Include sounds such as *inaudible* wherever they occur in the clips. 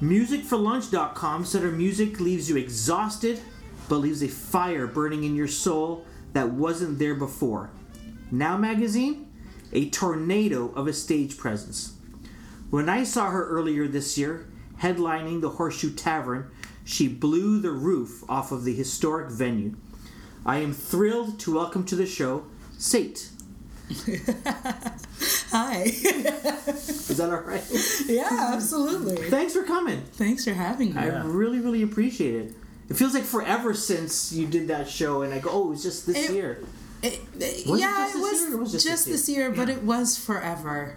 Musicforlunch.com said her music leaves you exhausted, but leaves a fire burning in your soul that wasn't there before. Now Magazine, a tornado of a stage presence. When I saw her earlier this year, headlining the Horseshoe Tavern, she blew the roof off of the historic venue. I am thrilled to welcome to the show Sate. *laughs* Hi. Is that all right? yeah, absolutely. Thanks for coming. Thanks for having me. I really, really appreciate it. It feels like forever since you did that show, and I go, oh, it was just this It- year. It- it- it yeah, just it was, year was just, just this this year, but Yeah. it was forever.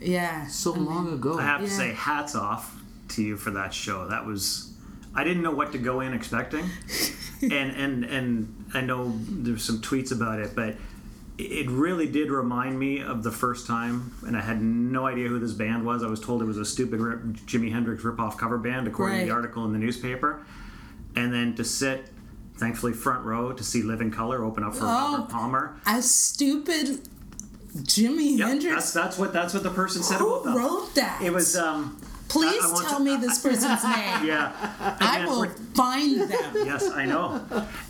Yeah. So long ago. I have to Yeah. say, hats off to you for that show. That was, I didn't know what to go in expecting, *laughs* and and and I know there's some tweets about it, but it really did remind me of the first time, and I had no idea who this band was. I was told it was a stupid rip, Jimi Hendrix ripoff cover band, according to the article in the newspaper, and then to sit. Thankfully, front row to see Living Colour open up for Robert Oh. Palmer. As stupid Jimi Yep, Hendrix. that's that's what that's what the person said Who wrote that? It was um. Please I- I tell to- me this person's *laughs* name. Yeah. I will find them. Yes, I know.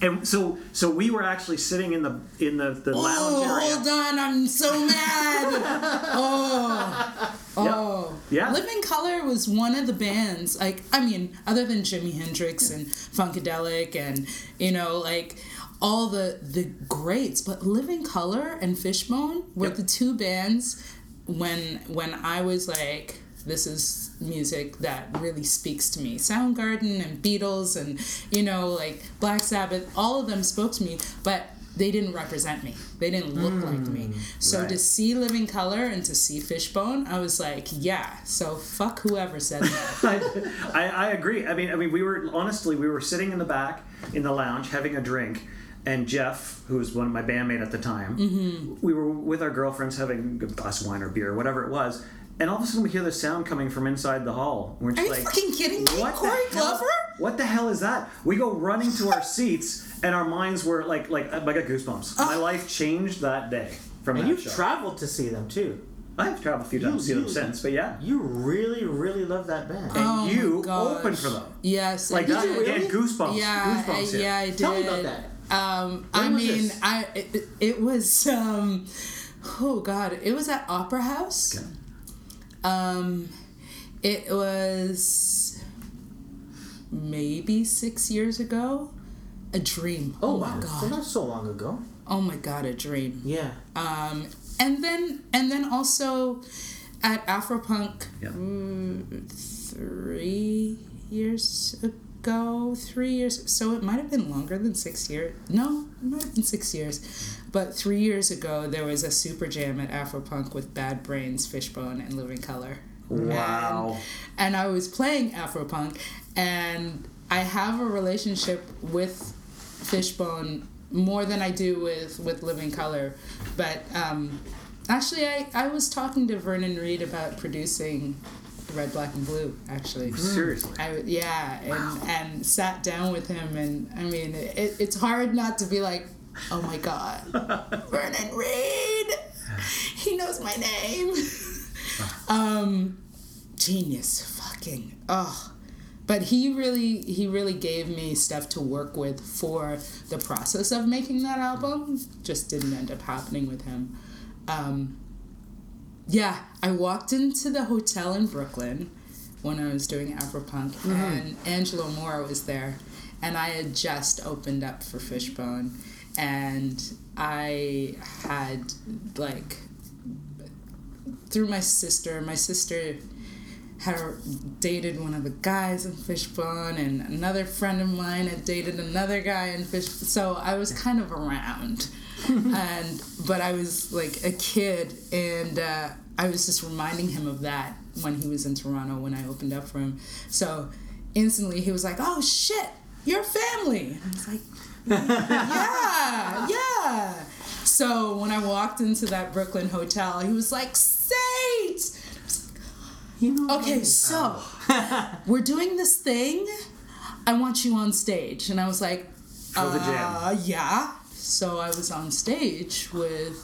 And so so we were actually sitting in the in the, the oh, lounge Oh, area. hold on! I'm so mad. *laughs* oh, oh. Yeah. Living Colour was one of the bands. Like, I mean, other than Jimi Hendrix and Funkadelic, and you know, like all the the greats, but Living Colour and Fishbone were Yep. the two bands when when I was like. This is music that really speaks to me. Soundgarden and Beatles and you know like Black Sabbath, all of them spoke to me, but they didn't represent me. They didn't look like me. So right. to see Living Colour and to see Fishbone, I was like, yeah. So fuck whoever said that. *laughs* I, I, I agree. I mean I mean we were honestly we were sitting in the back in the lounge having a drink. And Jeff, who was one of my bandmate at the time, Mm-hmm. we were with our girlfriends having a glass of wine or beer, whatever it was. And all of a sudden, we hear the sound coming from inside the hall. We're just Are you like, fucking kidding me? What the Corey hell- Glover? What the hell is that? We go running to our seats, and our minds were like, like I got goosebumps. My life changed that day from And that you've show. traveled to see them too. I've traveled a few times to see them you- since, but yeah. You really, really love that band. And Oh my you gosh. opened for them. Yes, Like I that did. again, goosebumps. Yeah, I, goosebumps here. yeah, I did. Tell me about that. Um, I mean, this? I it, it was um, oh god, it was at Opera House. Okay. Um, it was maybe six years ago. A dream. Oh, Oh, wow. my So god. not so long ago. Oh my god, a dream. Yeah. Um, and then and then also at Afropunk Yeah. mm, three years ago, three years. So it might have been longer than six years. No, it might have been six years. But three years ago, there was a super jam at Afropunk with Bad Brains, Fishbone, and Living Colour. Wow. And, and I was playing Afropunk, and I have a relationship with Fishbone more than I do with with Living Colour. But um, actually, I I was talking to Vernon Reid about producing Red, Black, and Blue. Actually, Seriously. I yeah, and and sat down with him, and I mean, it, it's hard not to be like, oh my god, *laughs* Vernon Reid, he knows my name. *laughs* um, genius, fucking oh. But he really he really gave me stuff to work with for the process of making that album. Just didn't end up happening with him. Um, yeah, I walked into the hotel in Brooklyn when I was doing Afropunk, mm-hmm. and Angelo Moore was there, and I had just opened up for Fishbone, and I had like through my sister. My sister had dated one of the guys in Fishbone, and another friend of mine had dated another guy in Fish. So I was kind of around, *laughs* and but I was like a kid, and uh, I was just reminding him of that when he was in Toronto when I opened up for him. So instantly he was like, "Oh shit, your family!" And I was like, "Yeah, yeah." So when I walked into that Brooklyn hotel, he was like, "Sate." You know. Okay, so *laughs* we're doing this thing. I want you on stage. And I was like, For the jam. uh, yeah. So I was on stage with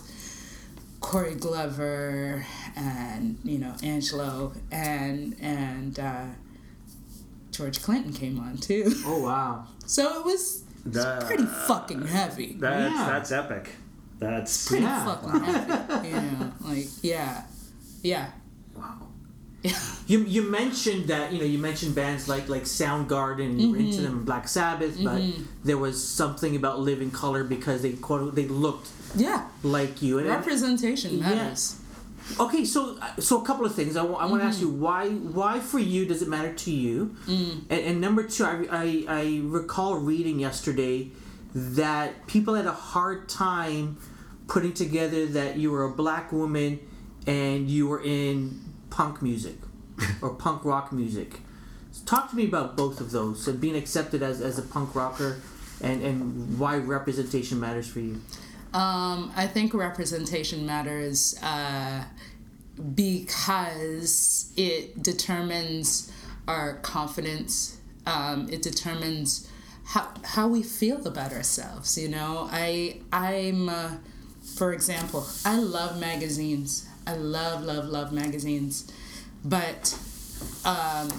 Corey Glover and, you know, Angelo and, and, uh, George Clinton came on too. Oh wow. So it was That- pretty fucking heavy. That's Yeah. that's epic. That's Pretty Yeah. fucking heavy. You know, like yeah, yeah, yeah. You, you mentioned that you know you mentioned bands like like Soundgarden, you were into them, and Black Sabbath, but mm-hmm. there was something about Living Colour because they quote they looked Yeah, like you. And representation matters. okay, so so a couple of things. I want to ask mm-hmm. you why why for you does it matter to you? Mm. And, and number two, I, I I recall reading yesterday that people had a hard time putting together that you were a black woman and you were in punk music or punk rock music. Talk to me about both of those and being accepted as, as a punk rocker and, and why representation matters for you. Um, I think representation matters uh, because it determines our confidence. Um, it determines how how we feel about ourselves. You know, I I'm, uh, for example, I love magazines. I love love love magazines, but um,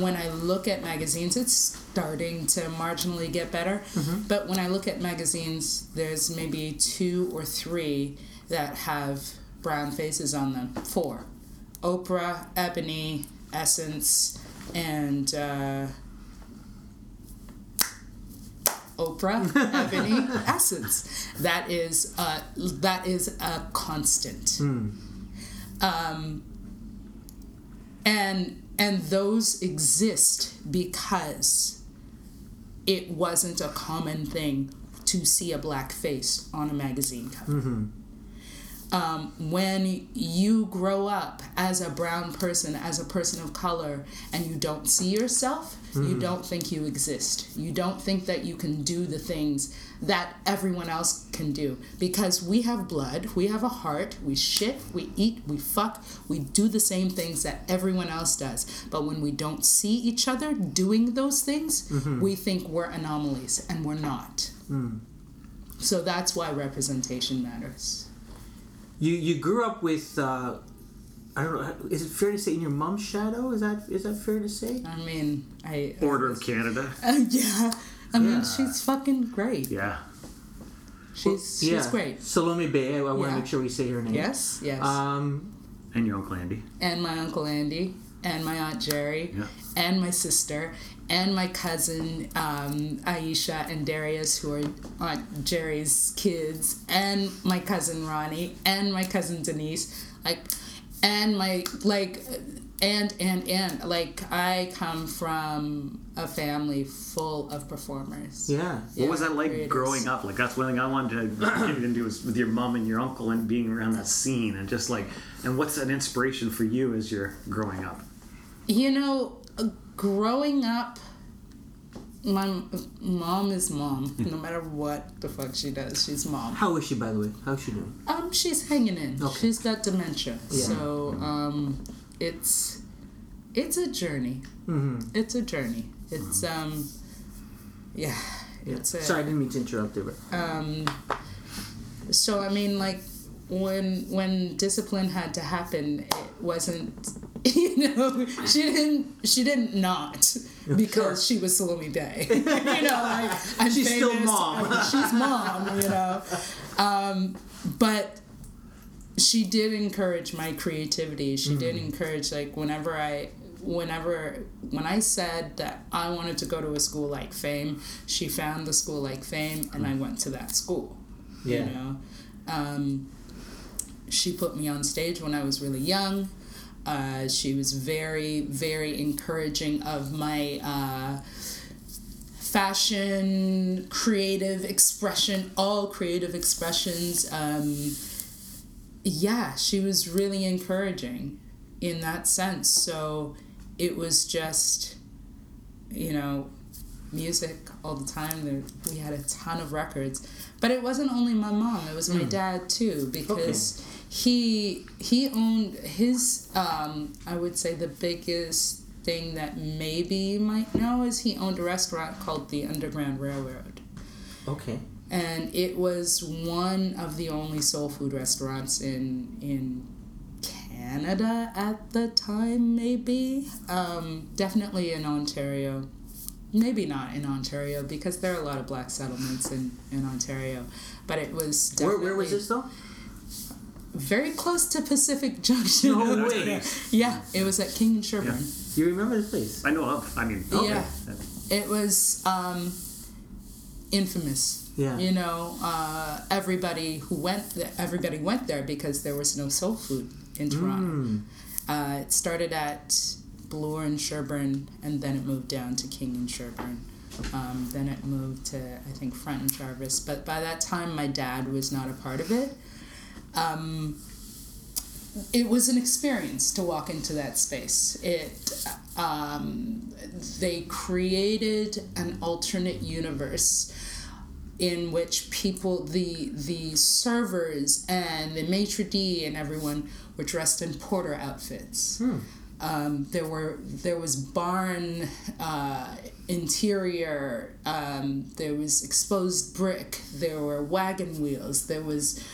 when I look at magazines, it's starting to marginally get better. But when I look at magazines, there's maybe two or three that have brown faces on them. Four Oprah, Ebony, Essence, and. Uh, Oprah, *laughs* Ebony, Essence. That is uh, that is a constant. Um, and and those exist because it wasn't a common thing to see a black face on a magazine cover. Um, when you grow up as a brown person, as a person of color, and you don't see yourself, you hmm. don't think you exist. You don't think that you can do the things that everyone else can do. Because we have blood, we have a heart, we shit, we eat, we fuck, we do the same things that everyone else does. But when we don't see each other doing those things, mm-hmm. we think we're anomalies, and we're not. Hmm. So that's why representation matters. You you grew up with uh, I don't know. Is it fair to say in your mom's shadow? Is that is that fair to say? I mean, I Order of Canada. *laughs* Uh, yeah. I mean, Yeah. she's fucking great. Yeah. She's she's yeah. great. Salome Bey. I, I want to Yeah. make sure we say her name. Yes, yes. Um. And your Uncle Andy. and my uncle Andy, and my aunt Jerry, Yeah. And my sister, and my cousin um, Aisha and Darius, who are Aunt Jerry's kids, and my cousin Ronnie, and my cousin Denise, like, and my like, and and and like I come from a family full of performers. Yeah. What was that like creators. growing up? Like that's one thing I wanted to *clears throat* get into was with your mom and your uncle and being around that scene and just like and what's an inspiration for you as you're growing up? You know, growing up, my mom is mom. No matter what the fuck she does, she's mom. How is she, by the way? How's she doing? Um, she's hanging in. Okay. She's got dementia, Yeah. so um, it's it's a journey. Mm-hmm. It's a journey. It's um, yeah. It's a, Sorry, I didn't mean to interrupt you. But um so i mean like when when discipline had to happen it wasn't *laughs* you know she didn't she didn't not because she was Salome Bey *laughs* you know like I'm She's still mom. I- she's mom you know. Um but she did encourage my creativity. She did encourage like whenever i whenever when i said that i wanted to go to a school like fame she found the school like fame and i went to that school Yeah. you know. Um, she put me on stage when i was really young uh, she was very very encouraging of my uh, fashion creative expression all creative expressions um, yeah, she was really encouraging in that sense. So it was just, you know, music all the time. There, we had a ton of records, but it wasn't only my mom; it was my dad too, because he he owned his. Um, I would say the biggest thing that maybe you might know is he owned a restaurant called the Underground Railroad okay. and it was one of the only soul food restaurants in in Canada at the time, maybe. Um, definitely in Ontario. Maybe not in Ontario because there are a lot of black settlements in, in Ontario. But it was Where, where was this though? Very close to Pacific Junction. No *laughs* way. yeah, it was at King and Sherbourne. You remember the place? I know of. I mean, Yeah. It was um, infamous. Yeah. You know, uh, everybody who went, th- everybody went there because there was no soul food in Toronto. Mm. Uh, it started at Bloor and Sherbourne, and then it moved down to King and Sherbourne. Um, then it moved to I think Front and Jarvis. But by that time, my dad was not a part of it. Um, it was an experience to walk into that space. It um, they created an alternate universe in which people the the servers and the maitre d and everyone were dressed in porter outfits. Um, there were there was barn uh, interior. Um, there was exposed brick. There were wagon wheels. There was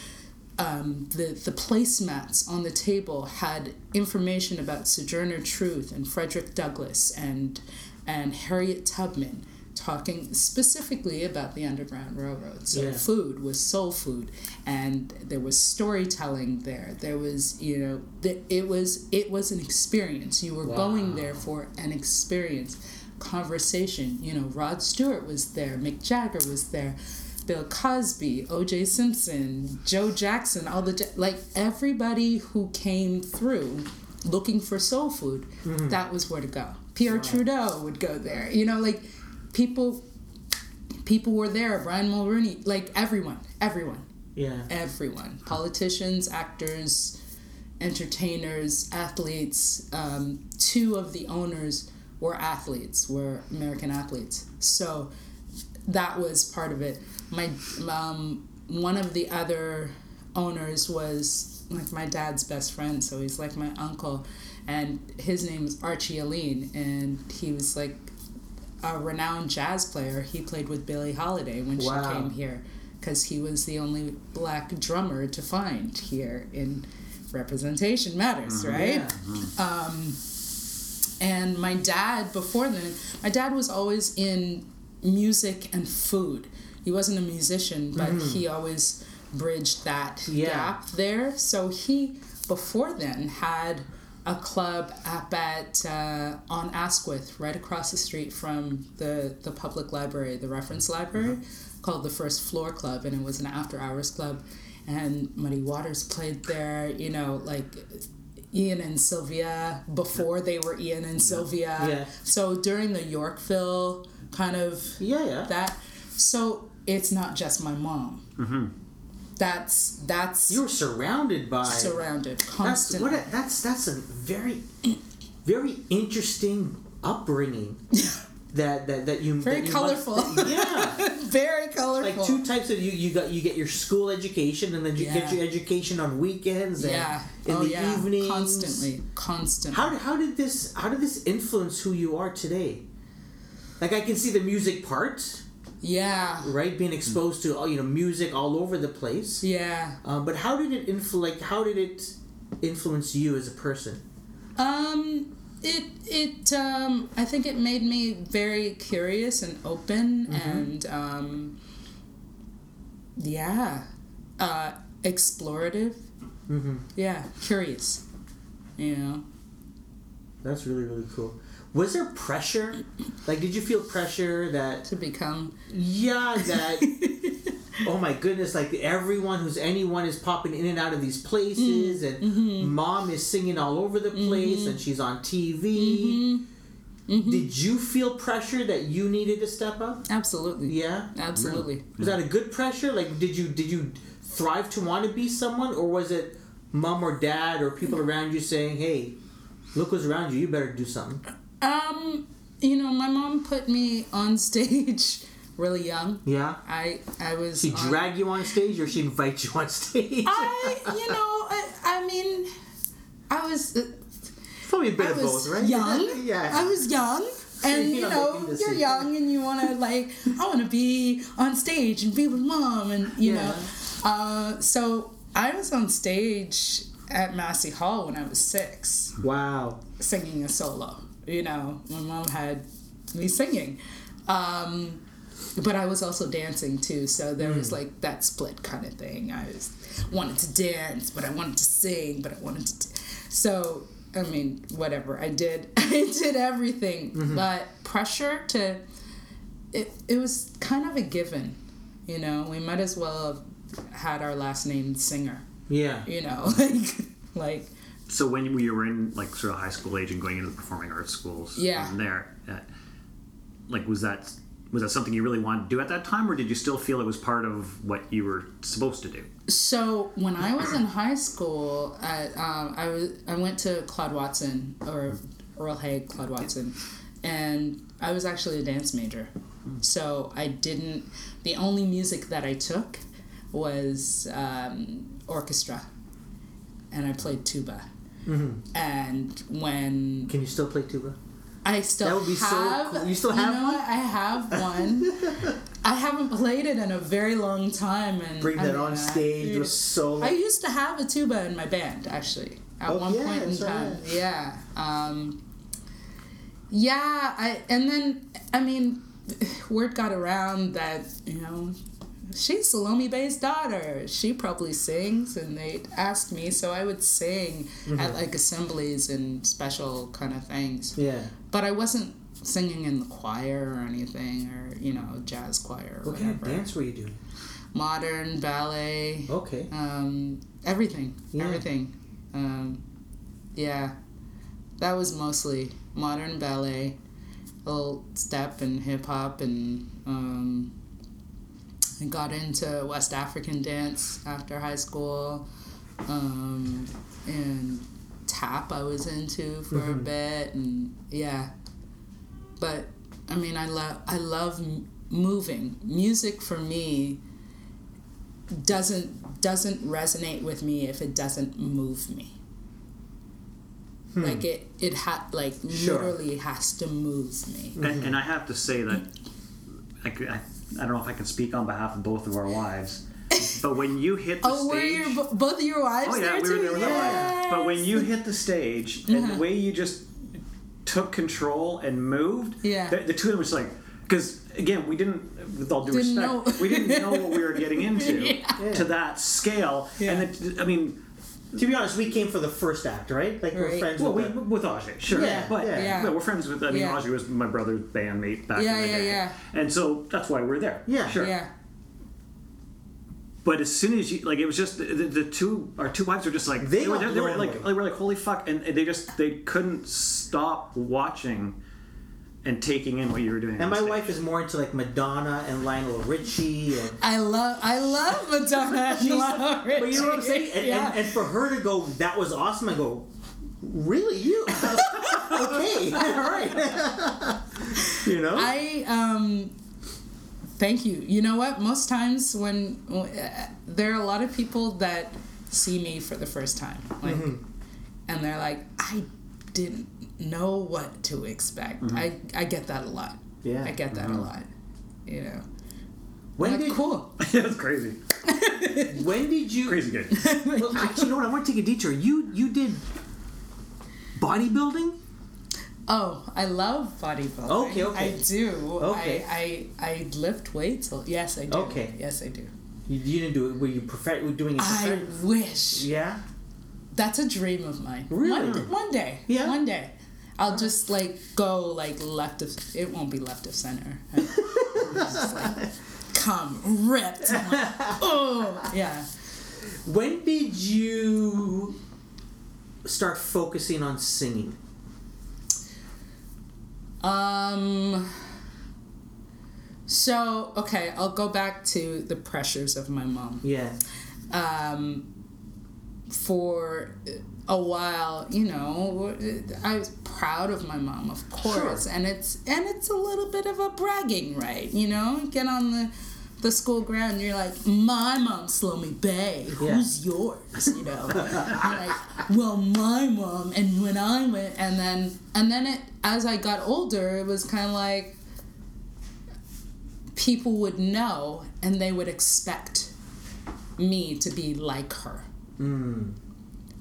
um, the the placemats on the table had information about Sojourner Truth and Frederick Douglass and and Harriet Tubman talking specifically about the Underground Railroad. So Yeah. food was soul food, and there was storytelling there. There was you know th- it was it was an experience. You were going there for an experience, conversation. You know, Rod Stewart was there, Mick Jagger was there. Bill Cosby, O.J. Simpson, Joe Jackson, all the like everybody who came through looking for soul food, that was where to go. Pierre Trudeau would go there. You know, like people people were there, Brian Mulroney, like everyone, everyone, Yeah. everyone. Politicians, actors, entertainers, athletes. Um, two of the owners were athletes, were American athletes. So that was part of it. My um, one of the other owners was like my dad's best friend, so he's like my uncle, and his name is Archie Alleyne, and he was like a renowned jazz player. He played with Billie Holiday when Wow. she came here, because he was the only black drummer to find here in Representation Matters, mm-hmm. right? Yeah. Mm-hmm. Um, and my dad, before then, my dad was always in music and food. He wasn't a musician, but he always bridged that Yeah. gap there. So he, before then, had a club up at uh, on Asquith, right across the street from the the public library, the reference library, called the First Floor Club, and it was an after hours club. And Muddy Waters played there. You know, like Ian and Sylvia before they were Ian and Sylvia. Yeah. So during the Yorkville kind of Yeah, yeah. that, so it's not just my mom. Mm-hmm. That's that's you're surrounded by. surrounded that's what. A, that's that's a very, very interesting upbringing. *laughs* that that that you Very that you must- colorful. yeah. *laughs* Very colorful. like two types of you you got you get your school education and then you get your education on weekends and yeah. in oh the yeah. evenings Constantly. Constantly. how, how did this how did this influence who you are today like i can see the music part yeah. right being exposed to all you know music all over the place Yeah. um, but how did it influ- like how did it influence you as a person Um, it it um, I think it made me very curious and open and um, yeah, uh, explorative. mm-hmm. Yeah, curious. You know. that's really really cool was there pressure like did you feel pressure that To become. Yeah, *laughs* that. oh my goodness! Like everyone who's anyone is popping in and out of these places, and mm-hmm. Mm-hmm. mom is singing all over the mm-hmm. place, and she's on TV. Did you feel pressure that you needed to step up? Absolutely. Yeah. Absolutely. Was that a good pressure? Like, did you did you thrive to want to be someone, or was it mom or dad or people around you saying, "Hey, look who's around you. You better do something." Um, you know, my mom put me on stage *laughs* really young. Yeah. I I was. She on- drag you on stage, or she invite you on stage? I *laughs* you know I, I mean, I was. uh, Probably a bit I of both, right? young. *laughs* yeah. I was young. And you not know, you're young and you wanna like I wanna be on stage and be with mom and you Yeah. know. Uh, so I was on stage at Massey Hall when I was six, Wow. singing a solo. You know, my mom had me singing. Um, but I was also dancing too, so there was like that split kind of thing. I was wanted to dance, but I wanted to sing, but I wanted to. T- so I mean, whatever. I did. *laughs* I did everything, but pressure to. It it was kind of a given, you know. We might as well have had our last name singer, Yeah. you know, *laughs* like like So when you were in like sort of high school age and going into the performing arts schools, Yeah. from there, uh, like was that was that something you really wanted to do at that time, or did you still feel it was part of what you were supposed to do? So when I was in high school, at, um, I was I went to Claude Watson or Earl Haig Claude Watson, and I was actually a dance major. So I didn't. The only music that I took was um, orchestra, and I played tuba. And when Can you still play tuba? I still That would be so have, cool. You still have you know one? what? I have one. *laughs* I haven't played it in a very long time, and Bring I that mean, on I- stage with solo. I used to have a tuba in my band actually at Oh, one yeah, point in time. right. Yeah. Um, yeah, I and then I mean, word got around that you know she's Salome Bey's daughter. She probably sings, and they'd ask me, so I would sing Mm-hmm. at like assemblies and special kind of things. yeah. But I wasn't singing in the choir or anything, or you know, jazz choir or What kind whatever. of dance were you doing? Modern ballet Okay. um, everything, Yeah. everything. Um, yeah, that was mostly modern ballet, little step and hip hop, and um, I got into West African dance after high school, um, and tap I was into for a bit, and yeah. But I mean, I love I love m- moving. Music for me doesn't doesn't resonate with me if it doesn't move me. Like it it ha- like Sure. literally has to move me. And, and I have to say that I, could, I, I don't know if I can speak on behalf of both of our wives, but when you hit the Oh, were stage, your both of your wives oh yeah, there we were there with our wives. But when you hit the stage and the uh-huh. way you just took control and moved, Yeah. the, the two of them was like, because again, we didn't, with all due Didn't respect, we didn't know what we were getting into *laughs* Yeah. to that scale. Yeah. And it, I mean, To be honest, we came for the first act, right? Like we're Right. friends well, we, with. the- with Ajay, sure, Yeah, but yeah. Yeah. but we're friends with. I mean, Yeah. Ajay was my brother's bandmate back Yeah, in the yeah, day, yeah. and so that's why we're there. Yeah. sure. Yeah. But as soon as you like, it was just the, the, the two our two wives were just like They were, got they were blown like away. they were like holy fuck, and they just they couldn't stop watching and taking in what you were doing. And on my stage. wife is more into like Madonna and Lionel Richie and. I love I love Madonna and She's- Lionel But you know what I'm Richie. saying? And, yeah. and, and for her to go, that was awesome. I go, really? You? *laughs* okay, *laughs* all right. *laughs* you know? I um thank you. You know what? Most times when uh, there are a lot of people that see me for the first time, like, Mm-hmm. and they're like, I didn't know what to expect. I I get that a lot. Mm-hmm. Yeah. I get that a lot. You know, when like did cool. *laughs* That's crazy, *laughs* when did you? crazy good. Well, *laughs* actually, you know what? I want to take a detour. You you did bodybuilding. Oh, I love bodybuilding. Okay, okay. I do. Okay. I, I I lift weights. Yes, I do. Okay. Yes, I do. You, you didn't do it. Were you profe- were doing it? I wish. yeah. That's a dream of mine. Really? One, one day. Yeah. One day. I'll just like go like left of it won't be left of center. *laughs* just like come ripped. Like, oh yeah. When did you start focusing on singing? Um so okay, I'll go back to the pressures of my mom. Yeah. um, for a while, you know, I was proud of my mom, of course, Sure. and it's and it's a little bit of a bragging right, you know. Get on the the school ground, you're like, my mom's Salome Bey. Who's yours? You know, *laughs* like, well, my mom. And when I went, and then and then it as I got older, it was kind of like people would know and they would expect me to be like her. Hmm.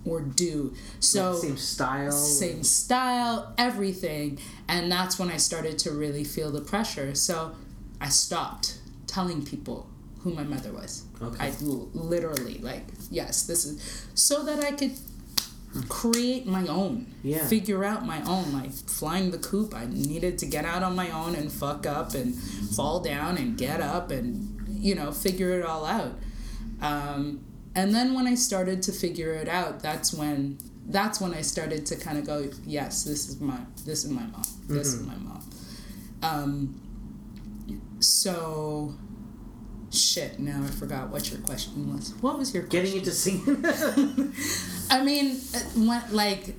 Or do. So Same style. same style, everything. And that's when I started to really feel the pressure. So I stopped telling people who my mother was. Okay. I literally, like, yes, this is so that I could create my own. Yeah. Figure out my own. Like flying the coop, I needed to get out on my own and fuck up and fall down and get up and, you know, figure it all out. Um, and then when I started to figure it out, that's when that's when I started to kind of go, yes, this is my this is my mom. This is my mom. Um, so shit. Now I forgot what your question was. What was your Getting question? into singing. *laughs* I mean, uh, when, like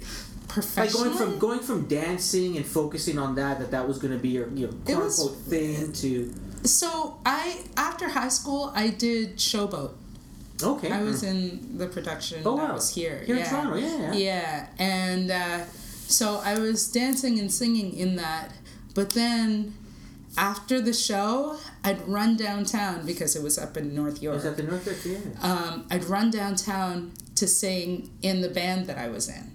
like going from going from dancing and focusing on that that that was going to be your you know It quote was- unquote thing to so I after high school I did Showboat. Okay I was in the production Oh, wow. was here. Here in yeah. Toronto, yeah, yeah. Yeah, and uh, so I was dancing and singing in that, but then after the show, I'd run downtown because it was up in North York. was that the North York yeah um, I'd run downtown to sing in the band that I was in.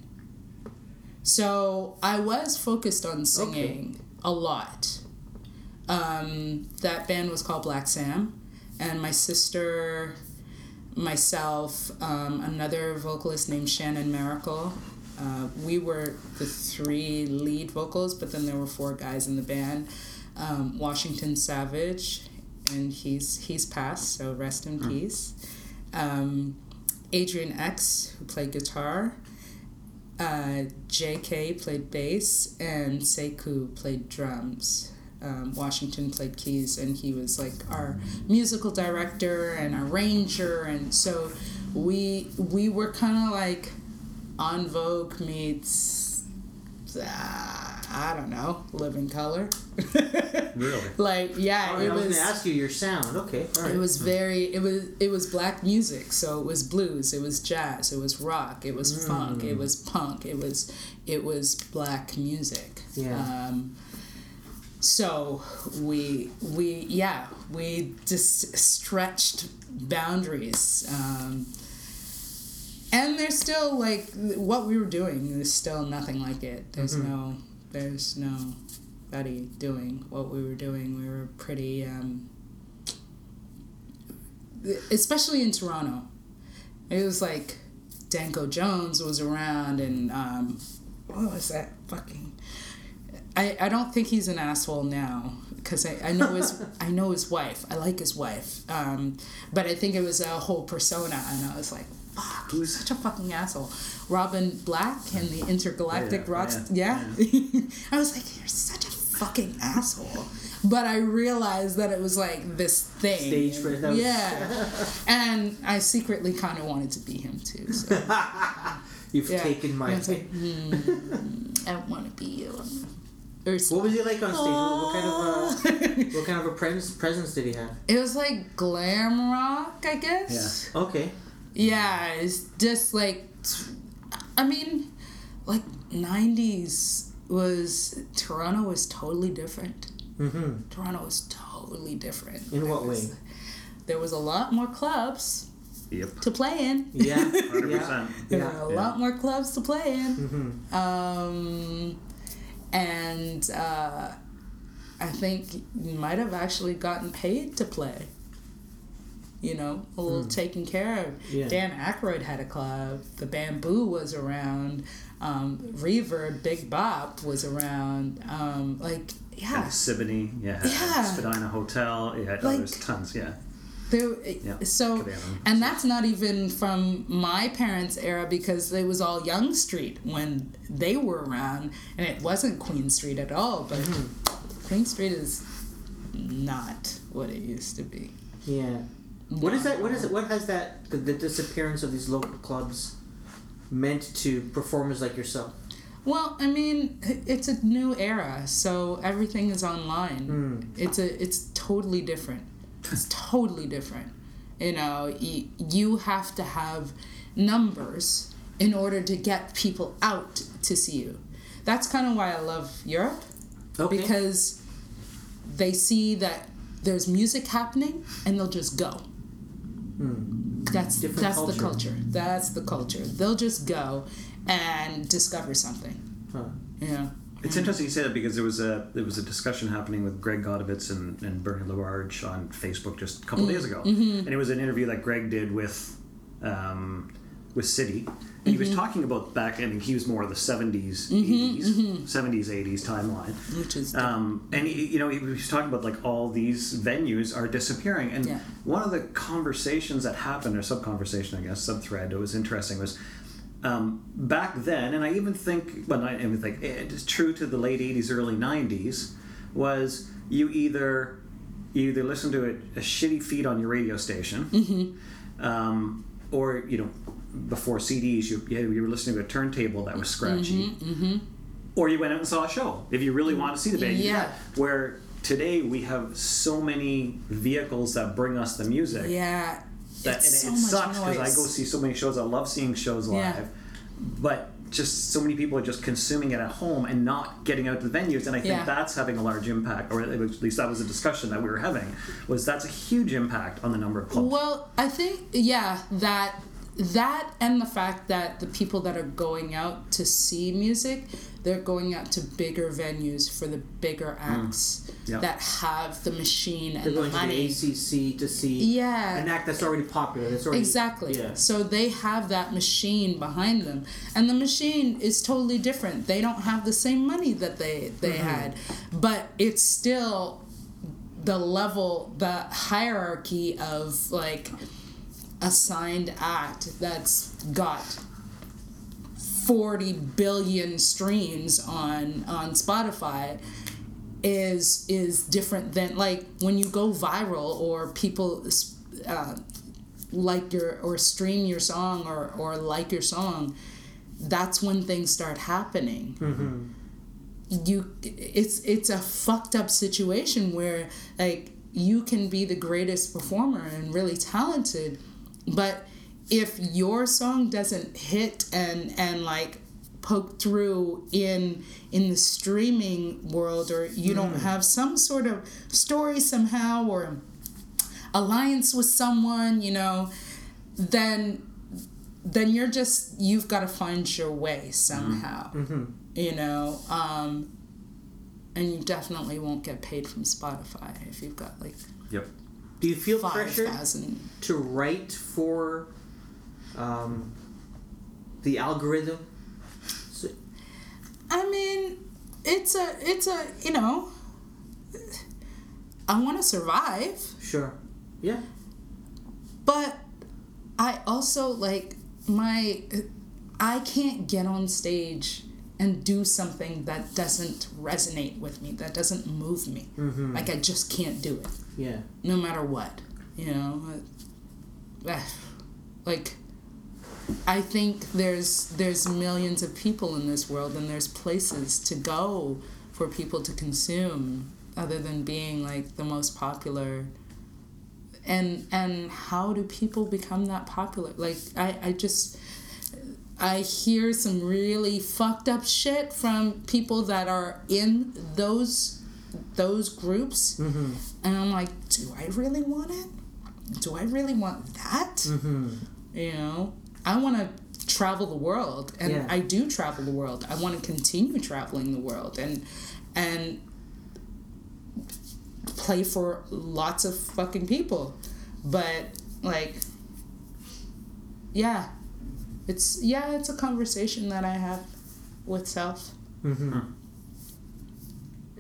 So I was focused on singing a lot. Um, that band was called Black Sam, and my sister, myself, um, another vocalist named Shannon Miracle. Uh, we were the three lead vocals, but then there were four guys in the band. Um, Washington Savage, and he's he's passed, so rest in peace. Um, Adrian X, who played guitar. Uh, JK played bass, and Sekou played drums. Um, Washington played keys, and he was like our musical director and arranger, and so we we were kind of like En Vogue meets uh, I don't know, Living Colour. *laughs* Really? like yeah, All right, it I was, was. going to ask you your sound okay all right It was very it was it was black music, so it was blues, it was jazz, it was rock, it was funk, it was punk, it was it was black music. Yeah. Um, so we we yeah we just stretched boundaries. Um, and there's still like what we were doing is still nothing like it. There's no there's nobody doing what we were doing. We were pretty um, especially in Toronto. It was like Danko Jones was around and um, what was that fucking I, I don't think he's an asshole now because I, I know his *laughs* I know his wife. I like his wife. Um, but I think it was a whole persona and I was like, fuck, he's such a fucking asshole. Robin Black and the Intergalactic Yeah, Rocks yeah, yeah. *laughs* I was like, you're such a fucking asshole. But I realized that it was like this thing. Stage yeah. *laughs* and I secretly kind of wanted to be him too. So you've yeah. taken my Yeah, it's like, hmm, I want to be you. Ursula. what was he like on stage what, what kind of uh, *laughs* what kind of a pres- presence did he have It was like glam rock, I guess. Yeah. okay Yeah, it's just like, I mean, like '90s was Toronto was totally different. mm-hmm Toronto was totally different. In There what was- way? There was a lot more clubs Yep. to play in. yeah *laughs* 100%. yeah There yeah were a lot more clubs to play in. mm-hmm. Um, and uh, I think you might have actually gotten paid to play. You know, a little taken care of. Yeah. Dan Aykroyd had a club. The Bamboo was around. Um, Reverb, Big Bop was around. Um, like, yeah, Siboney, yeah. Yeah. Spadina Hotel, yeah. oh, Like- there's tons, yeah. There, Yeah, so, and that's not even from my parents' era because it was all Yonge Street when they were around, and it wasn't Queen Street at all. But Queen Street is not what it used to be. yeah what is that what is it what has that the, the disappearance of these local clubs meant to performers like yourself Well, I mean, it's a new era, so everything is online. Mm. It's a it's totally different. It's totally different. You know, you, you have to have numbers in order to get people out to see you. That's kind of why I love Europe okay because they see that there's music happening and they'll just go. Hmm. That's Different that's culture. the culture. That's the culture. They'll just go and discover something. Huh. Yeah. It's interesting you say that because there was a there was a discussion happening with Greg Godovitz and, and Bernie LaBarge on Facebook just a couple mm, days ago, mm-hmm. and it was an interview that Greg did with um, with City, and he was mm-hmm. talking about back. I mean, he was more of the 70s, 80s, 70s, 80s timeline. Which is Um, and he, you know, he was talking about like all these venues are disappearing, and Yeah. one of the conversations that happened, or sub conversation, I guess, sub thread, that was interesting was um, back then, and I even think, but I even think it's true to the late '80s, early '90s, was you either you either listen to a, a shitty feed on your radio station, um, or you know, before CDs, you you you were listening to a turntable that was scratchy, or you went out and saw a show if you really want to see the band. Yeah. Where today we have so many vehicles that bring us the music. Yeah. That, it's and so it sucks because I go see so many shows. I love seeing shows live, Yeah. but just so many people are just consuming it at home and not getting out to the venues. And I think Yeah. that's having a large impact, or at least that was a discussion that we were having. Was that's a huge impact on the number of clubs. Well, I think yeah that that and the fact that the people that are going out to see music, they're going out to bigger venues for the bigger acts Mm. Yeah. that have the machine and the money. They're the going to the. ACC to see Yeah. an act that's already popular. That's already Exactly. Yeah. So they have that machine behind them, and the machine is totally different. They don't have the same money that they they Mm-hmm. had, but it's still the level, the hierarchy of like assigned act that's got 40 billion streams on on Spotify is is different than like when you go viral or people uh, like your or stream your song or or like your song that's when things start happening. You it's it's a fucked up situation where like you can be the greatest performer and really talented but if your song doesn't hit and and like poke through in in the streaming world or you don't mm-hmm. have some sort of story somehow or alliance with someone you know then then you're just you've got to find your way somehow mm-hmm. Mm-hmm. you know um and you definitely won't get paid from spotify if you've got like Yep. Do you feel five pressure thousand to write for um, the algorithm? I mean it's a it's a you know i want to survive sure. Yeah. but I also like my I can't get on stage and do something that doesn't resonate with me, that doesn't move me. Like I just can't do it, Yeah. no matter what. You know, like I think there's there's millions of people in this world, and there's places to go for people to consume, other than being like the most popular. And and how do people become that popular? Like i i just i hear some really fucked up shit from people that are in those those groups. Mm-hmm. And i'm like do i really want it? Do i really want that? Mm-hmm. You know i want to travel the world and Yeah. i do travel the world i want to continue traveling the world and and play for lots of fucking people. But like yeah. It's yeah, it's a conversation that I have with self. Mm-hmm.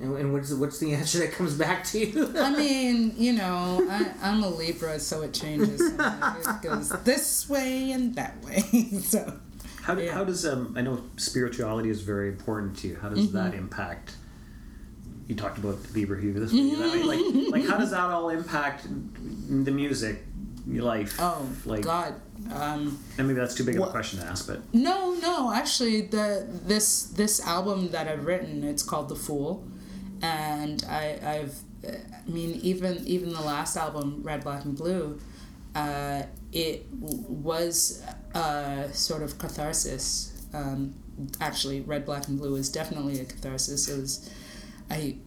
And, and what's what's the answer that comes back to you? I *laughs* mean, you know, I, I'm a Libra, so it changes. it goes this way and that way. *laughs* so How, do, Yeah. how does um, I know spirituality is very important to you. How does Mm-hmm. that impact? You talked about Bieber Hugh this way, that way. Like, *laughs* like how does that all impact the music, your life? oh like, God. Um, and maybe that's too big of a What- question to ask, but No, no, actually, the this this album that I've written, it's called The Fool, and I I've I mean even even the last album, Red, Black, and Blue, uh, it was a sort of catharsis. Um, actually, Red, Black, and Blue is definitely a catharsis. It was I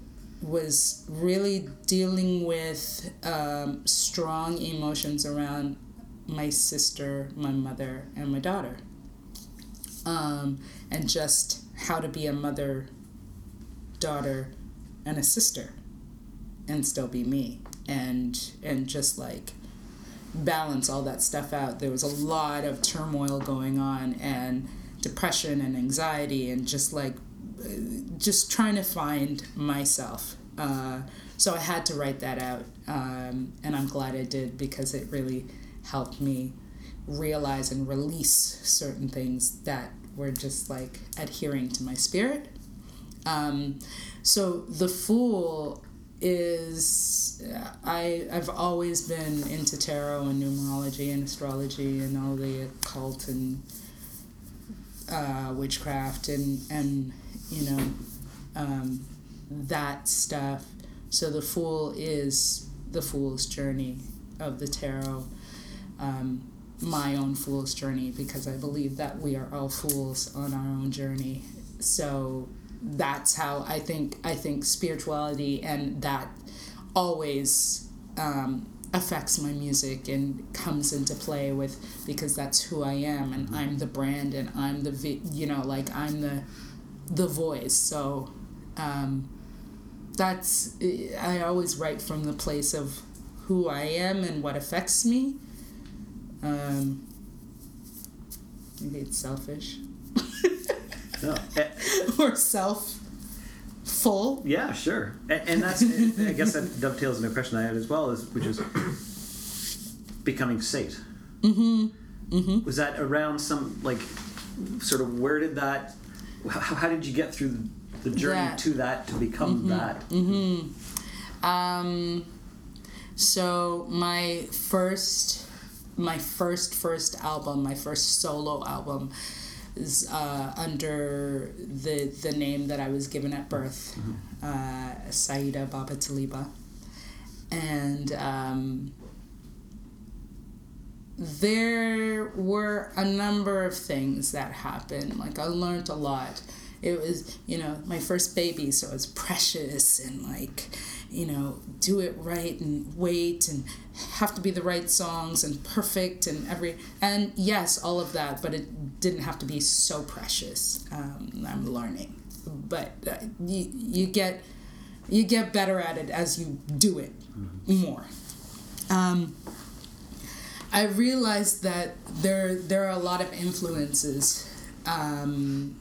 was really dealing with um, strong emotions around my sister, my mother, and my daughter. Um, and just how to be a mother, daughter, and a sister, and still be me, and and just like balance all that stuff out. There was a lot of turmoil going on, and depression and anxiety, and just like just trying to find myself. Uh, so I had to write that out, um, and I'm glad I did because it really helped me realize and release certain things that were just like adhering to my spirit. Um, so the fool is I I've always been into tarot and numerology and astrology and all the occult and uh, witchcraft and and you know um, that stuff. So the fool is the fool's journey of the tarot. Um, my own fool's journey because I believe that we are all fools on our own journey. So that's how I think I think spirituality and that always um, affects my music and comes into play with because that's who I am and I'm the brand and I'm the vi- you know like I'm the the voice. So um, that's I always write from the place of who I am and what affects me um, maybe it's selfish. *laughs* no. *laughs* Or self full. Yeah, sure. And, and that's, I guess that dovetails into a question I had as well, is which is becoming sate. Mm-hmm. Mm-hmm. Was that around some, like, sort of where did that, how, how did you get through the journey That. to that to become Mm-hmm. that? Mm-hmm. Um, so my first, my first first album, my first solo album, uh, under the the name that I was given at birth, uh, Saidah Baba Talibah, and um, there were a number of things that happened. Like I learned a lot. It was, you know, my first baby, so it's precious and like, you know, do it right and wait and have to be the right songs and perfect and every and yes, all of that, but it didn't have to be so precious. Um, I'm learning, but uh, you you get you get better at it as you do it more. Um, I realized that there there are a lot of influences um,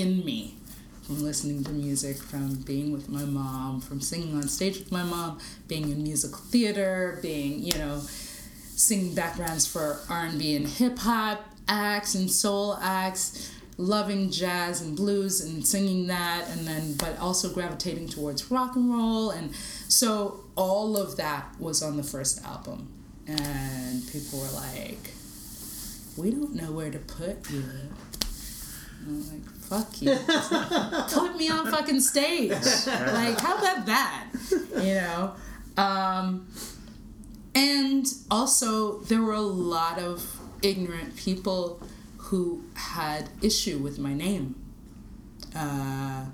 in me from listening to music, from being with my mom, from singing on stage with my mom, being in musical theater, being you know singing backgrounds for R and B and hip hop acts and soul acts, loving jazz and blues and singing that, and then but also gravitating towards rock and roll, and so all of that was on the first album and people were like, "We don't know where to put you." And I'm like, "Fuck you! Just *laughs* put me on fucking stage! Like, how about that? You know." Um, and also, there were a lot of ignorant people who had issue with my name. Uh,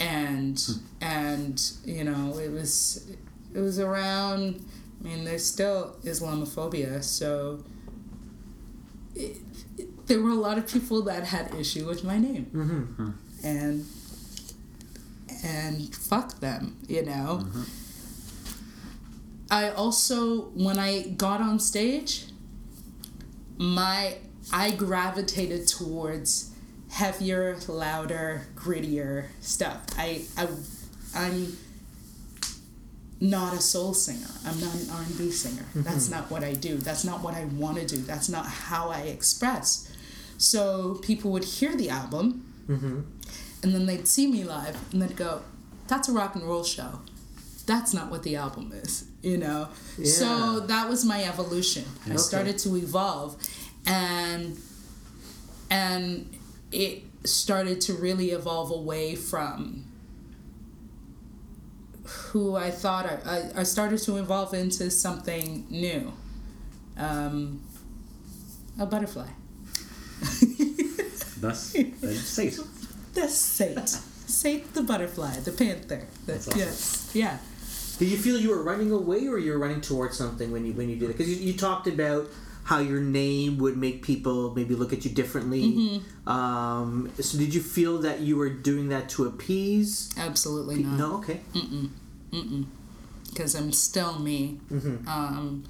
and and you know it was it was around I mean, there's still Islamophobia, so it- there were a lot of people that had issue with my name, Mm-hmm. and and fuck them, you know. I also, when I got on stage, my I gravitated towards heavier, louder, grittier stuff. I I I'm not a soul singer. I'm not an R&B singer. That's not what I do. That's not what I want to do. That's not how I express. So people would hear the album Mm-hmm. and then they'd see me live and they'd go, "That's a rock and roll show. That's not what the album is." You know. So that was my evolution. I started to evolve and and it started to really evolve away from who I thought I, I, I started to evolve into something new. Um, a butterfly. *laughs* Thus, then sate. The Sate. Sate the butterfly, the panther. The, That's awesome. Yes. Yeah. Did you feel you were running away, or you were running towards something when you when you did it? Because you, you talked about how your name would make people maybe look at you differently. Mm-hmm. Um, so did you feel that you were doing that to appease? Absolutely not. No, okay. because I'm still me, um,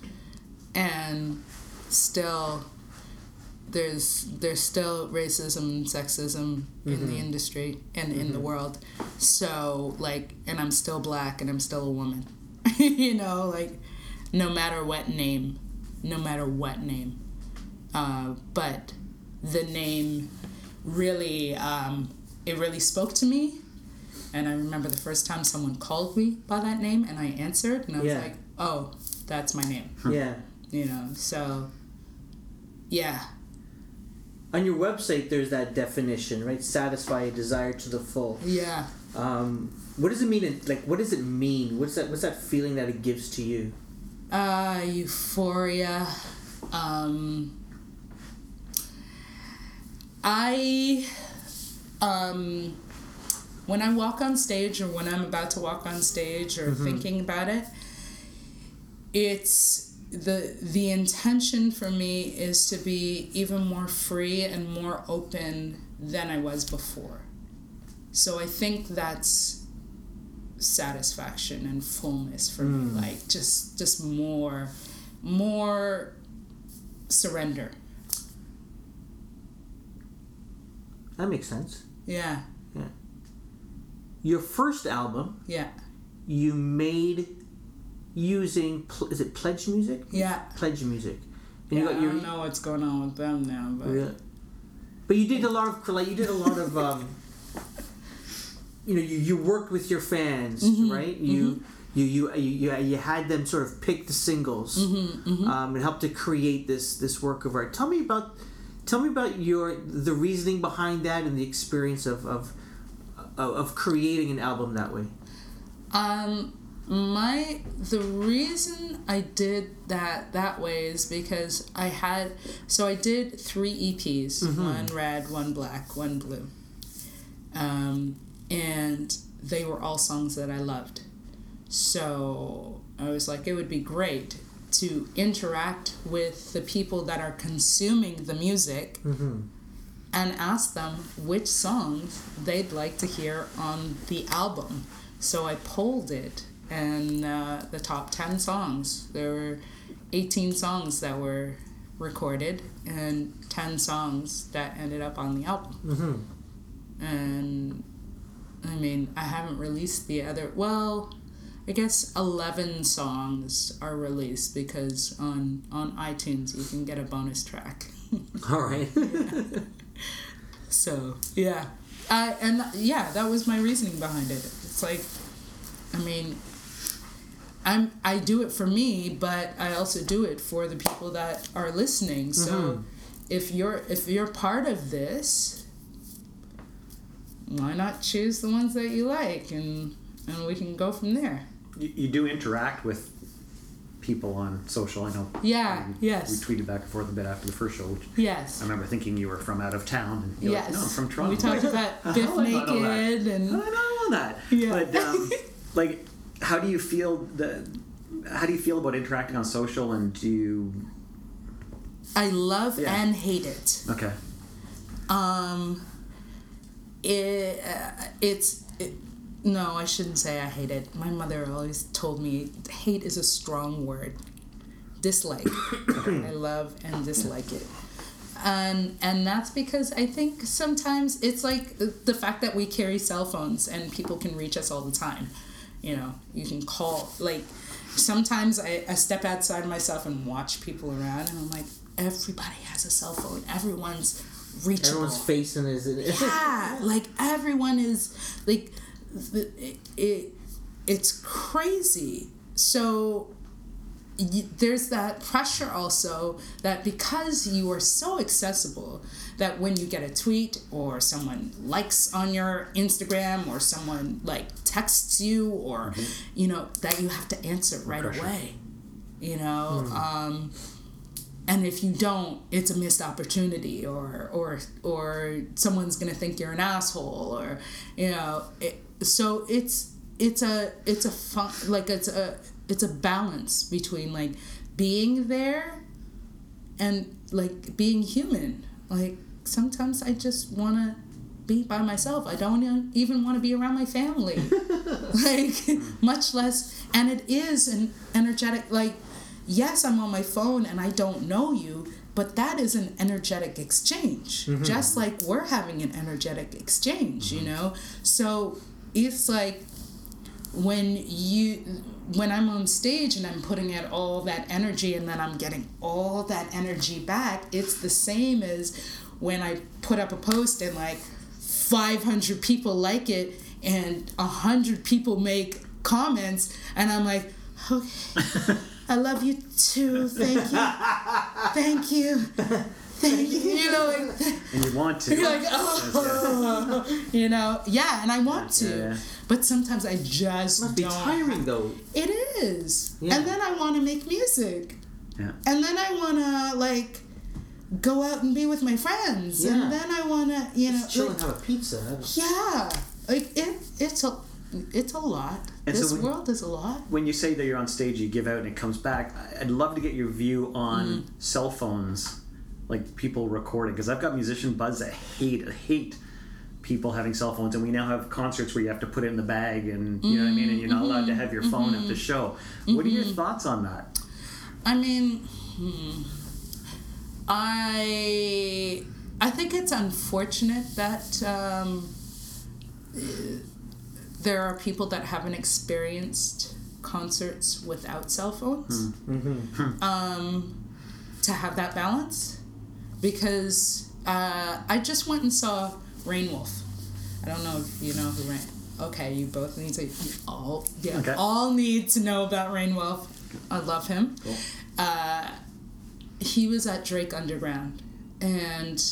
and still there's there's still racism and sexism in the industry and in the world. So like, and I'm still black and I'm still a woman. *laughs* you know, like no matter what name, no matter what name, uh, but the name really um, it really spoke to me and I remember the first time someone called me by that name and I answered and I was Yeah. like, oh, that's my name. Yeah. You know, so yeah. On your website, there's that definition, right? Satisfy a desire to the full. Yeah. Um, what does it mean? in- Like, what does it mean? What's that? What's that feeling that it gives to you? Uh, euphoria. Um, I, um, when I walk on stage or when I'm about to walk on stage or thinking about it, it's the the intention for me is to be even more free and more open than I was before. So I think that's satisfaction and fullness for me hmm. like just just more more surrender. That makes sense. yeah. Your first album, yeah. you made using pl- is it pledge music? yeah, Pledge music. And yeah you i got your don't know what's going on with them now but Really? But you did a lot of like you did a lot of um, you know you, you worked with your fans right you, you you you you you had them sort of pick the singles um, and help to create this this work of art. Tell me about tell me about your the reasoning behind that and the experience of of of, of creating an album that way. Um, my the reason I did that that way is because I had so I did three EPs, one red, one black, one blue, um, and they were all songs that I loved. So I was like, it would be great to interact with the people that are consuming the music and ask them which songs they'd like to hear on the album. So I polled it, and uh, the top 10 songs, there were 18 songs that were recorded, and 10 songs that ended up on the album. And I mean, I haven't released the other, well, I guess 11 songs are released because on, on iTunes you can get a bonus track. *laughs* All right. *laughs* So yeah, I and yeah, that was my reasoning behind it. It's like, I mean, I'm I do it for me, but I also do it for the people that are listening. So if you're if you're part of this, why not choose the ones that you like and and we can go from there. You, you do interact with people on social. I know. Yeah. we, yes. We tweeted back and forth a bit after the first show, which yes. I remember thinking you were from out of town. And you're Yes. like, no, I'm from Toronto. We talked *laughs* about How Biff do I know that? Naked and I not know that? Yeah. But um, *laughs* like, how do you feel the? How do you feel about interacting on social? And do you? I love Yeah. and hate it. Okay. Um, it, uh, it's it, no, I shouldn't say I hate it. My mother always told me hate is a strong word. Dislike. *coughs* I love and dislike it. And and that's because I think sometimes it's like the- the fact that we carry cell phones and people can reach us all the time. You know, you can call like sometimes I, I step outside myself and watch people around and I'm like, everybody has a cell phone. Everyone's reachable. Everyone's facing is yeah like everyone is like it, it it's crazy. So there's that pressure also that because you are so accessible that when you get a tweet or someone likes on your Instagram or someone like texts you or you know that you have to answer right Pressure. away you know? Um, and if you don't it's a missed opportunity or or or someone's gonna think you're an asshole or you know it, so it's it's a it's a fun like it's a it's a balance between like being there and like being human. Like sometimes I just want to be by myself. I don't even want to be around my family. *laughs* like much less and it is an energetic like yes, I'm on my phone and I don't know you, but that is an energetic exchange. Mm-hmm. Just like we're having an energetic exchange, you mm-hmm. know? So it's like when you when I'm on stage and I'm putting out all that energy and then I'm getting all that energy back, it's the same as when I put up a post and like 500 people like it and 100 people make comments and I'm like, okay, *laughs* I love you too. Thank you. Thank you. Thank *laughs* you. You know, like, And you want to. you're *laughs* like, oh, *laughs* you know, yeah, and I want to, Yeah, yeah. but sometimes I just Must be don't. tiring though. It is, Yeah. and then I want to make music, Yeah. and then I want to like go out and be with my friends, Yeah. and then I want to, you know, Just chill like, and have a pizza. yeah, like it, it's a, it's a lot. And so this when- world is a lot. When you say that you're on stage, you give out and it comes back. I- I'd love to get your view on Mm. cell phones, like people recording, because I've got musician buds that hate hate people having cell phones, and we now have concerts where you have to put it in the bag, and you know what I mean, and you're not allowed Mm-hmm. to have your phone at the show. What are your thoughts on that? I mean, hmm, I I think it's unfortunate that um, there are people that haven't experienced concerts without cell phones. Um, to have that balance, because uh, I just went and saw Reignwolf. I don't know if you know who Reign. Okay, you both need to. You all yeah, Okay. all need to know about Reignwolf. I love him. Cool. Uh, he was at Drake Underground, and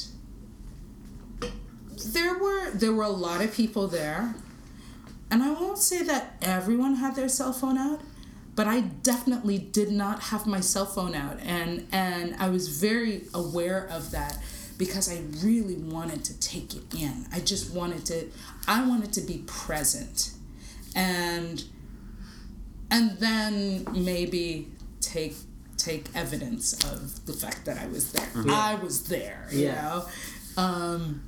there were there were a lot of people there, and I won't say that everyone had their cell phone out, but I definitely did not have my cell phone out, and and I was very aware of that because I really wanted to take it in. I just wanted to, I wanted to be present, and and then maybe take take evidence of the fact that I was there. I was there, you Yeah. know. Um,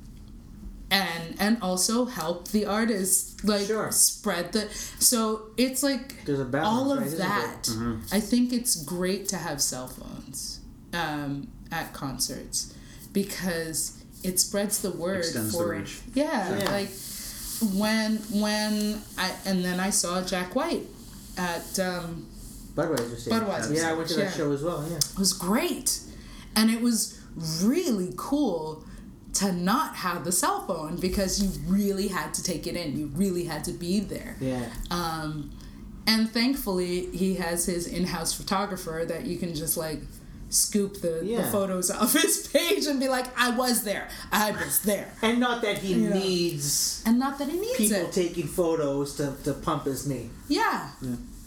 and and also help the artist like Sure. spread the so it's like There's a balance, all of right, that i think it's great to have cell phones um, at concerts because it spreads the word Extends the for reach. Yeah, Yeah. like when when i and then i saw jack white at um, Budweiser stage. Budweiser Yeah, I went to that yeah. show as well. Yeah. it was great and it was really cool to not have the cell phone because you really had to take it in you really had to be there Yeah. um, and thankfully he has his in-house photographer that you can just like scoop the, the photos *laughs* off his page and be like i was there i was there *laughs* And not that he You know. needs and not that he needs people it taking photos to, to pump his name. Yeah.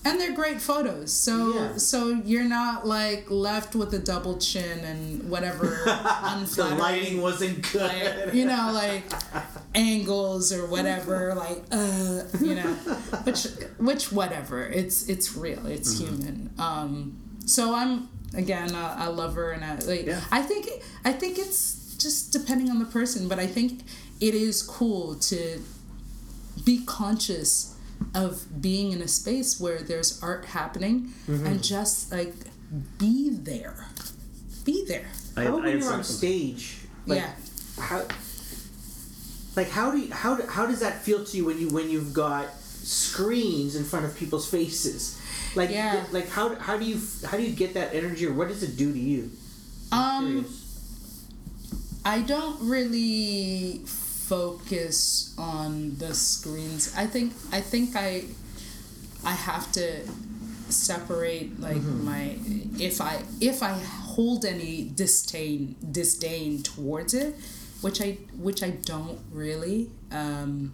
And they're great photos. So Yeah. so you're not like left with a double chin and whatever *laughs* The lighting wasn't good. like, you know, like angles or whatever, like uh, you know, which which whatever. It's it's real. It's human. Um, so I'm again a, a lover and a, like Yeah. I think I think it's just depending on the person, but I think it is cool to be conscious of being in a space where there's art happening and just like be there. Be there. I, How I when had you're on something- stage? Like, yeah. How? Like how do you, how how does that feel to you when you when you've got screens in front of people's faces? Like Yeah. like how how do you how do you get that energy or what does it do to you? Um Curious. I don't really focus on the screens. I think I think I I have to separate like my if I if I hold any disdain disdain towards it, which I which I don't really. Um,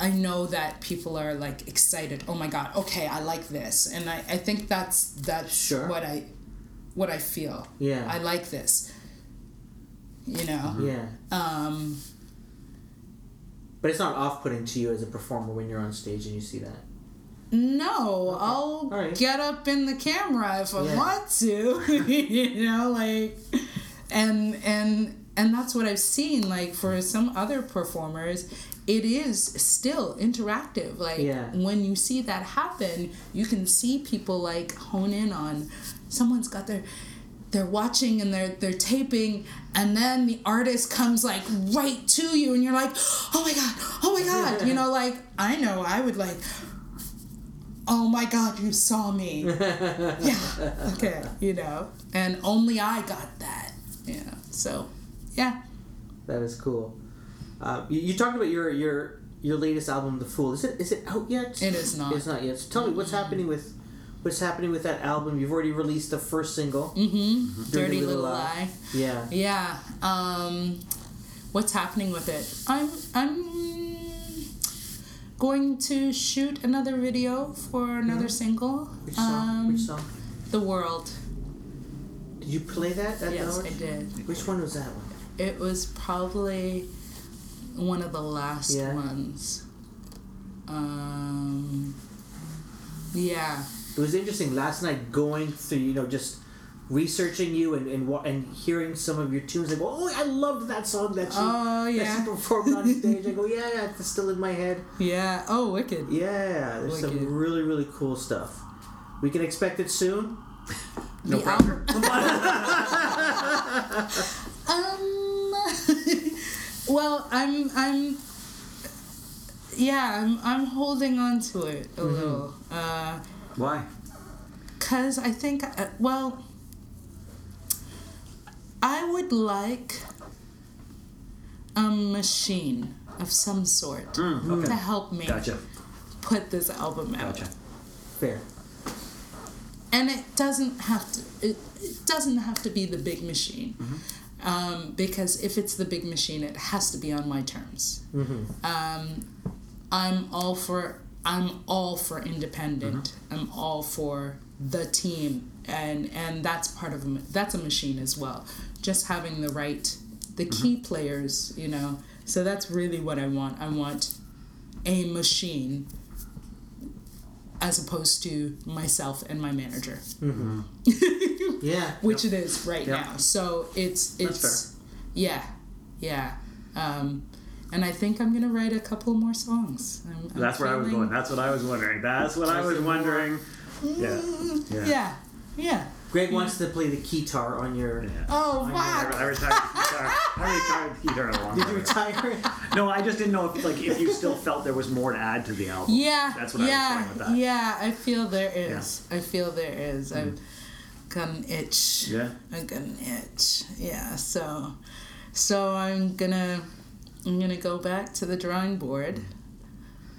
I know that people are like excited. Oh my god! Okay, I like this, and I, I think that's that's Sure. what I what I feel. Yeah. I like this. You know. Yeah. Um, But it's not off putting to you as a performer when you're on stage and you see that. no, I'll right. get up in the camera if I Yeah. want to. *laughs* you know, like and and and that's what I've seen. Like for some other performers, it is still interactive. Like Yeah. when you see that happen, you can see people like hone in on someone's got their they're watching and they're they're taping and then the artist comes like right to you and you're like oh my god oh my god you know like i know i would like oh my god you saw me *laughs* yeah okay you know and only i got that yeah so yeah That is cool. Uh, you, you talked about your your your latest album, The Fool. Is it is it out yet? It is not. It's not yet. So tell me what's happening with what's happening with that album. You've already released the first single. mm-hmm dirty Little little Lie. lie Yeah. yeah um what's happening with it i'm i'm going to shoot another video for another single Which song? um Which song? the world Did you play that at yes i did Which one was that one? it was probably one of the last Yeah. ones um yeah It was interesting last night going through, you know, just researching you and and, and hearing some of your tunes. Like, oh, I loved that song that she, Oh, that yeah. she performed on *laughs* stage. I go, yeah, yeah, it's still in my head. yeah oh wicked Yeah, there's Wicked. some really, really cool stuff. We can expect it soon. No the pressure. *laughs* Um. *laughs* well, I'm. I'm. Yeah, I'm. I'm holding on to it a little. Uh, Why? cause I think. Uh, well. I would like a machine of some sort Mm, okay. to help me Gotcha. put this album out. Gotcha. Fair. and it doesn't have to it, it doesn't have to be the big machine um, because if it's the big machine it has to be on my terms um, i'm all for i'm all for independent. Uh-huh. I'm all for the team. And and that's part of a, that's a machine as well. Just having the right the uh-huh. key players you know? So that's really what i want. I want a machine as opposed to myself and my manager. Mm-hmm. *laughs* Yeah. which it is right Yep. now. So it's it's yeah, yeah. Um, and I think I'm gonna write a couple more songs. I'm, I'm That's where I was going. That's what I was wondering. That's what I was wondering. Yeah. Yeah. Yeah, yeah. Greg wants to play the guitar on your. Yeah. Oh I, fuck! I retired the guitar. I retired the guitar a long Did time you ago. retire? No, I just didn't know if like if you still felt there was more to add to the album. Yeah, That's what I was yeah, going with that. yeah. I feel there is. I feel there is. Mm. I've got an itch. Yeah. I got an itch. Yeah. So, so I'm gonna, I'm gonna go back to the drawing board,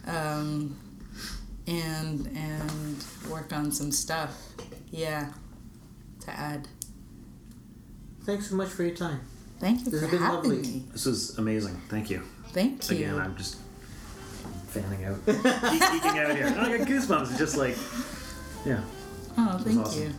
um, and and work on some stuff. Yeah. To add. Thanks so much for your time. Thank you This for has been having lovely. me. This was amazing. Thank you. Thank you. Again, I'm just fanning out, *laughs* Geek- geeking out here. I got goosebumps. It's just like, yeah. oh, thank awesome. you.